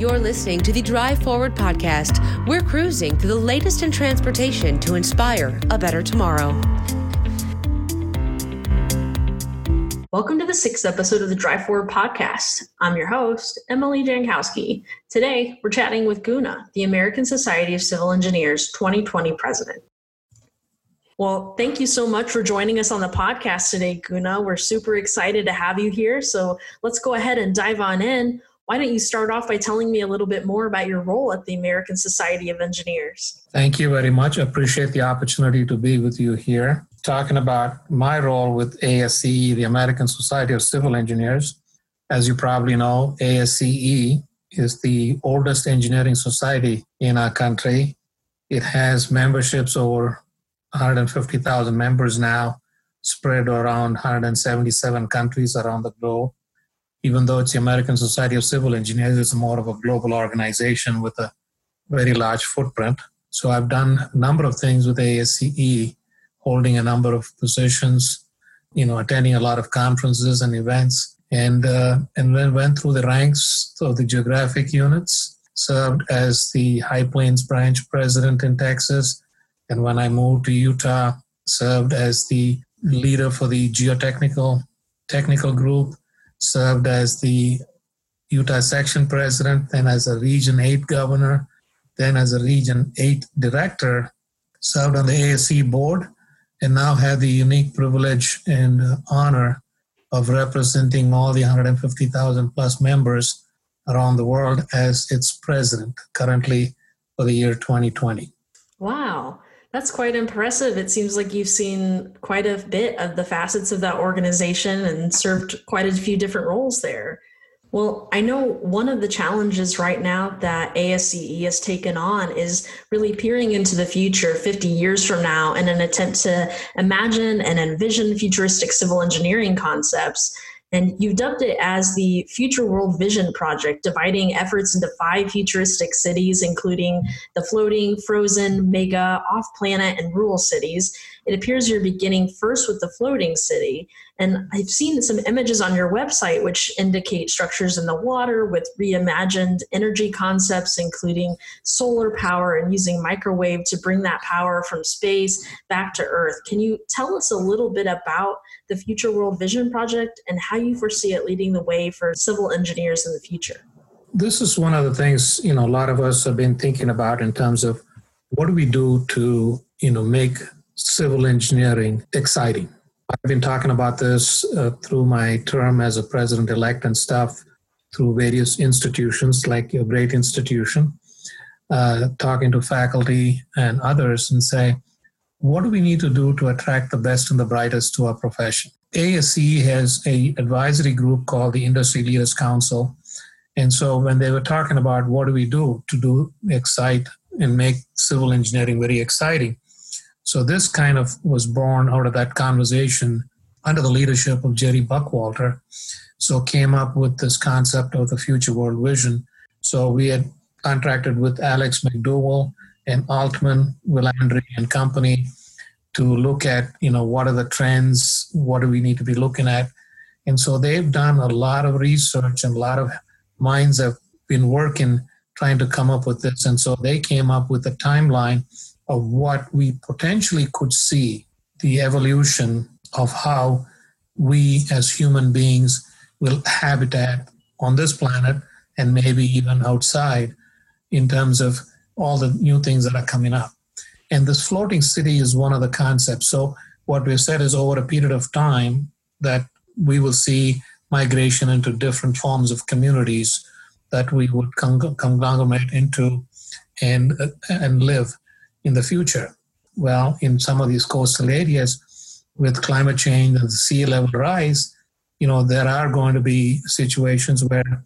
You're listening to the Drive Forward podcast. We're cruising through the latest in transportation to inspire a better tomorrow. Welcome to the sixth episode of the Drive Forward podcast. I'm your host, Emily Jankowski. Today, we're chatting with Guna, the American Society of Civil Engineers 2020 president. Well, thank you so much for joining us on the podcast today, Guna. We're super excited to have you here. So let's go ahead and dive on in why don't you start off by telling me a little bit more about your role at the American Society of Engineers? Thank you very much. I appreciate the opportunity to be with you here, talking about my role with ASCE, the American Society of Civil Engineers. As you probably know, ASCE is the oldest engineering society in our country. It has memberships over 150,000 members now, spread around 177 countries around the globe even though it's the American Society of Civil Engineers, it's more of a global organization with a very large footprint. So I've done a number of things with ASCE, holding a number of positions, you know, attending a lot of conferences and events, and uh, and then went through the ranks of the geographic units. Served as the High Plains branch president in Texas, and when I moved to Utah, served as the leader for the geotechnical technical group served as the Utah section president, then as a Region 8 governor, then as a Region 8 director, served on the ASC board, and now have the unique privilege and honor of representing all the 150,000 plus members around the world as its president currently for the year 2020. Wow. That's quite impressive. It seems like you've seen quite a bit of the facets of that organization and served quite a few different roles there. Well, I know one of the challenges right now that ASCE has taken on is really peering into the future 50 years from now in an attempt to imagine and envision futuristic civil engineering concepts and you've dubbed it as the Future World Vision Project, dividing efforts into five futuristic cities, including the floating, frozen, mega, off planet, and rural cities. It appears you're beginning first with the floating city. And I've seen some images on your website which indicate structures in the water with reimagined energy concepts, including solar power and using microwave to bring that power from space back to Earth. Can you tell us a little bit about the Future World Vision Project and how you foresee it leading the way for civil engineers in the future? This is one of the things, you know, a lot of us have been thinking about in terms of what do we do to, you know, make civil engineering exciting I've been talking about this uh, through my term as a president elect and stuff through various institutions like your great institution, uh, talking to faculty and others and say, what do we need to do to attract the best and the brightest to our profession? ASCE has a advisory group called the Industry Leaders Council. And so when they were talking about what do we do to do excite and make civil engineering very exciting, so this kind of was born out of that conversation under the leadership of Jerry Buckwalter. So came up with this concept of the future world vision. So we had contracted with Alex McDowell and Altman, Willandry and company to look at, you know, what are the trends, what do we need to be looking at. And so they've done a lot of research and a lot of minds have been working trying to come up with this. And so they came up with a timeline of what we potentially could see the evolution of how we as human beings will habitat on this planet and maybe even outside in terms of all the new things that are coming up. And this floating city is one of the concepts. So, what we've said is over a period of time that we will see migration into different forms of communities that we would conglomerate into and, and live in the future? Well, in some of these coastal areas with climate change and sea level rise, you know, there are going to be situations where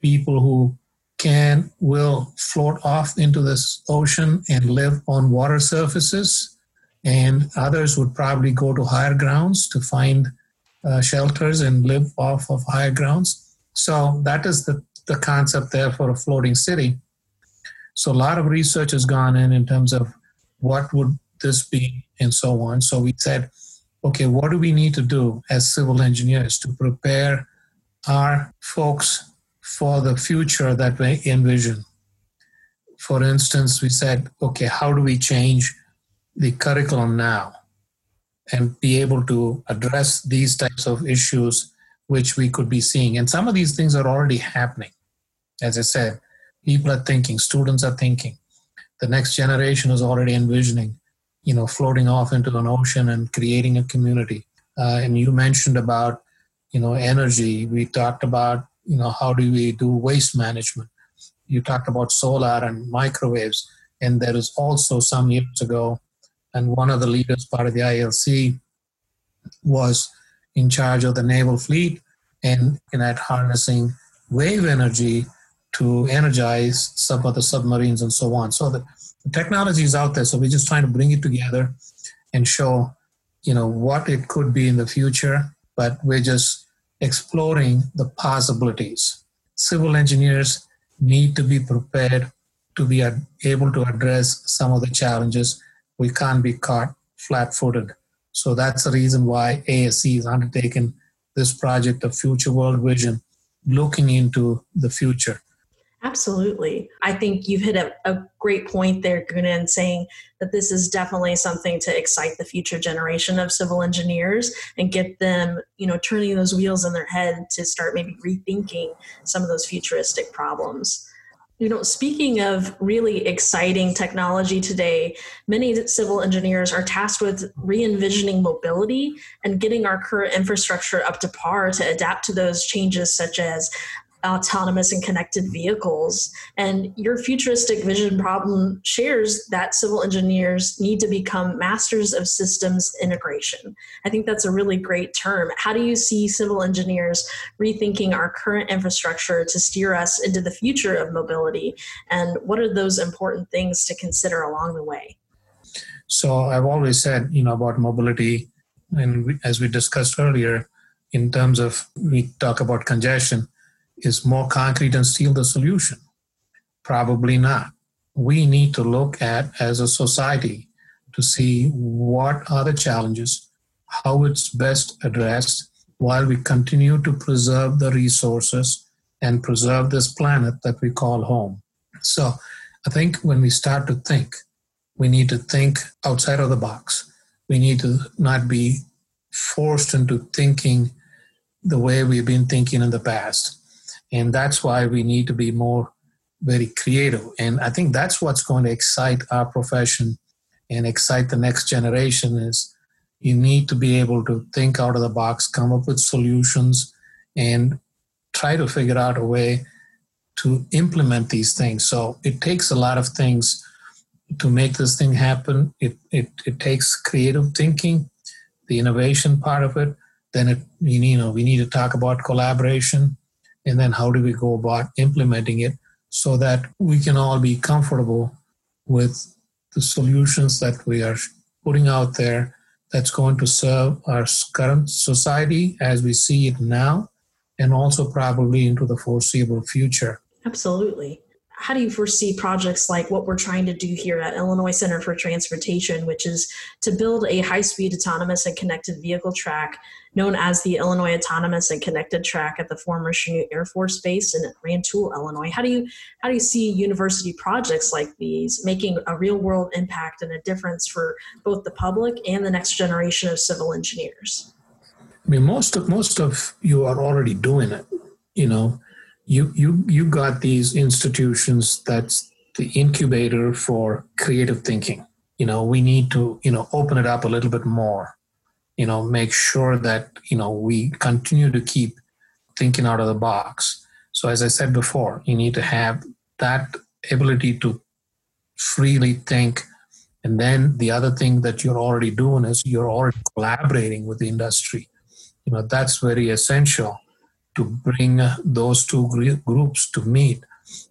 people who can will float off into this ocean and live on water surfaces and others would probably go to higher grounds to find uh, shelters and live off of higher grounds so that is the, the concept there for a floating city so a lot of research has gone in in terms of what would this be and so on. So we said, okay, what do we need to do as civil engineers to prepare our folks for the future that we envision. For instance, we said, okay, how do we change the curriculum now and be able to address these types of issues which we could be seeing? And some of these things are already happening. As I said, people are thinking, students are thinking. The next generation is already envisioning, you know, floating off into an ocean and creating a community. Uh, and you mentioned about, you know, energy. We talked about, you know, how do we do waste management. You talked about solar and microwaves. And there is also some years ago, and one of the leaders, part of the ILC, was in charge of the naval fleet and in at harnessing wave energy to energize some of the submarines and so on. So the, the technology is out there. So we're just trying to bring it together and show, you know, what it could be in the future. But we're just exploring the possibilities. Civil engineers need to be prepared to be able to address some of the challenges. We can't be caught flat-footed. So that's the reason why ASC is undertaken this project of Future World Vision, looking into the future. Absolutely. I think you've hit a, a great point there, Guna, saying that this is definitely something to excite the future generation of civil engineers and get them, you know, turning those wheels in their head to start maybe rethinking some of those futuristic problems. You know, speaking of really exciting technology today, many civil engineers are tasked with re envisioning mobility and getting our current infrastructure up to par to adapt to those changes, such as autonomous and connected vehicles. And your futuristic vision problem shares that civil engineers need to become masters of systems integration. I think that's a really great term. How do you see civil engineers rethinking our current infrastructure to steer us into the future of mobility? And what are those important things to consider along the way? So I've always said, you know, about mobility, and as we discussed earlier, in terms of we talk about congestion is more concrete and steel the solution? Probably not. We need to look at as a society to see what are the challenges, how it's best addressed while we continue to preserve the resources and preserve this planet that we call home. So I think when we start to think, we need to think outside of the box. We need to not be forced into thinking the way we've been thinking in the past. And that's why we need to be more very creative. And I think that's what's going to excite our profession and excite the next generation is you need to be able to think out of the box, come up with solutions, and try to figure out a way to implement these things. So it takes a lot of things to make this thing happen. It, it, it takes creative thinking, the innovation part of it. Then it, you know, we need to talk about collaboration and then how do we go about implementing it so that we can all be comfortable with the solutions that we are putting out there that's going to serve our current society as we see it now and also probably into the foreseeable future. Absolutely how do you foresee projects like what we're trying to do here at Illinois Center for Transportation, which is to build a high speed autonomous and connected vehicle track known as the Illinois Autonomous and Connected Track at the former Chanute Air Force Base in Rantoul, Illinois? How do you how do you see university projects like these making a real world impact and a difference for both the public and the next generation of civil engineers? I mean, most of most of you are already doing it. You know, you you you got these institutions that's the incubator for creative thinking. You know we need to you know open it up a little bit more. You know make sure that you know we continue to keep thinking out of the box. So as i said before you need to have that ability to freely think. And then the other thing that you're already doing is you're already collaborating with the industry. You know that's very essential to bring uh, those two groups to meet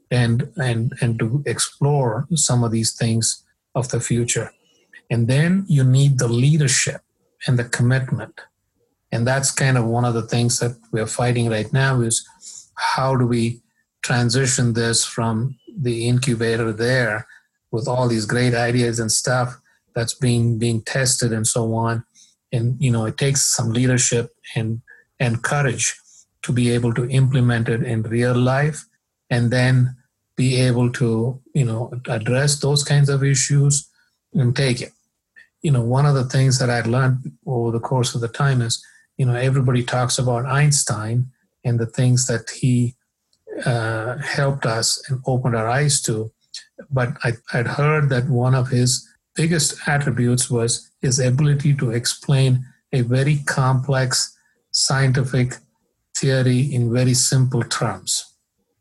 and and and to explore some of these things of the future. And then you need the leadership and the commitment. And that's kind of one of the things that we're fighting right now is how do we transition this from the incubator there with all these great ideas and stuff that's being being tested and so on. And you know it takes some leadership and and courage to be able to implement it in real life and then be able to you know address those kinds of issues and take it. You know one of the things that i learned over the course of the time is you know everybody talks about einstein and the things that he uh, helped us and opened our eyes to. But I, i'd heard that one of his biggest attributes was his ability to explain a very complex scientific theory in very simple terms.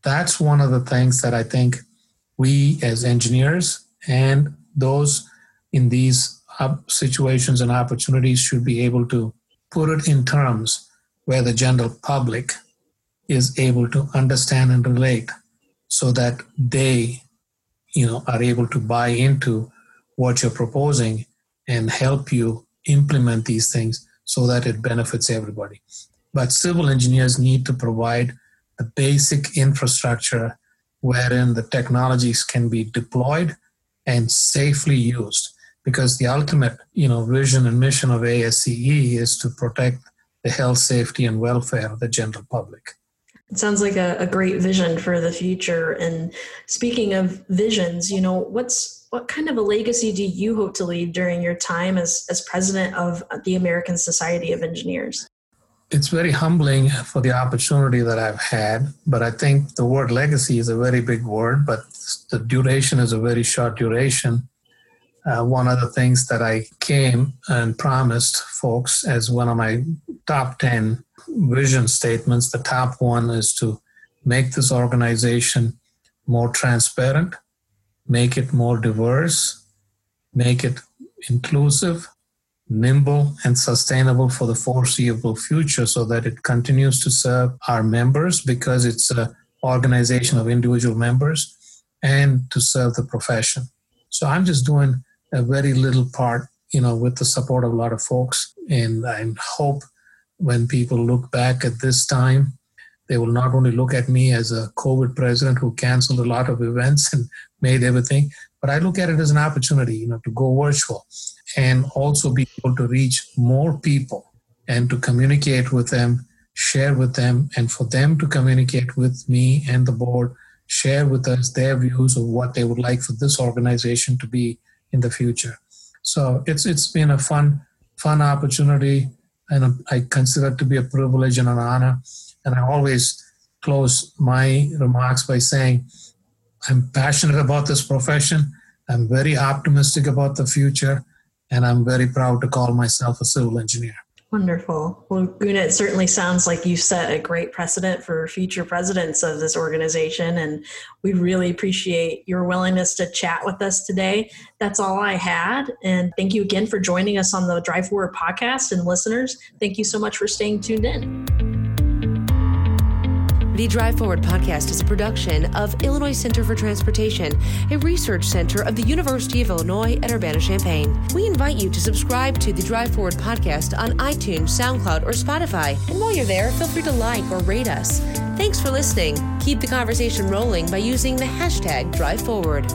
That's one of the things that I think we as engineers and those in these situations and opportunities should be able to put it in terms where the general public is able to understand and relate so that they you know are able to buy into what you're proposing and help you implement these things so that it benefits everybody. But civil engineers need to provide the basic infrastructure wherein the technologies can be deployed and safely used. Because the ultimate you know vision and mission of ASCE is to protect the health safety and welfare of the general public. It sounds like a, a great vision for the future. And speaking of visions you know what's what kind of a legacy do you hope to leave during your time as, as president of the American Society of Engineers? It's very humbling for the opportunity that I've had, but I think the word legacy is a very big word, but the duration is a very short duration. Uh, one of the things that I came and promised folks as one of my top 10 vision statements, the top one is to make this organization more transparent, make it more diverse, make it inclusive, nimble, and sustainable for the foreseeable future so that it continues to serve our members because it's an organization of individual members and to serve the profession. So I'm just doing a very little part, you know, with the support of a lot of folks. And I hope when people look back at this time, they will not only look at me as a COVID president who canceled a lot of events and made everything, but I look at it as an opportunity, you know, to go virtual and also be able to reach more people and to communicate with them, share with them, and for them to communicate with me and the board, share with us their views of what they would like for this organization to be in the future. So it's it's been a fun fun opportunity, and I consider it to be a privilege and an honor. And I always close my remarks by saying, I'm passionate about this profession. I'm very optimistic about the future, and I'm very proud to call myself a civil engineer. Wonderful. Well, Guna, it certainly sounds like you set a great precedent for future presidents of this organization, and we really appreciate your willingness to chat with us today. That's all I had, and thank you again for joining us on the Drive Forward podcast. And listeners, thank you so much for staying tuned in. The Drive Forward podcast is a production of Illinois Center for Transportation, a research center of the University of Illinois at Urbana Champaign. We invite you to subscribe to the Drive Forward podcast on iTunes, SoundCloud, or Spotify. And while you're there, feel free to like or rate us. Thanks for listening. Keep the conversation rolling by using the hashtag Drive Forward.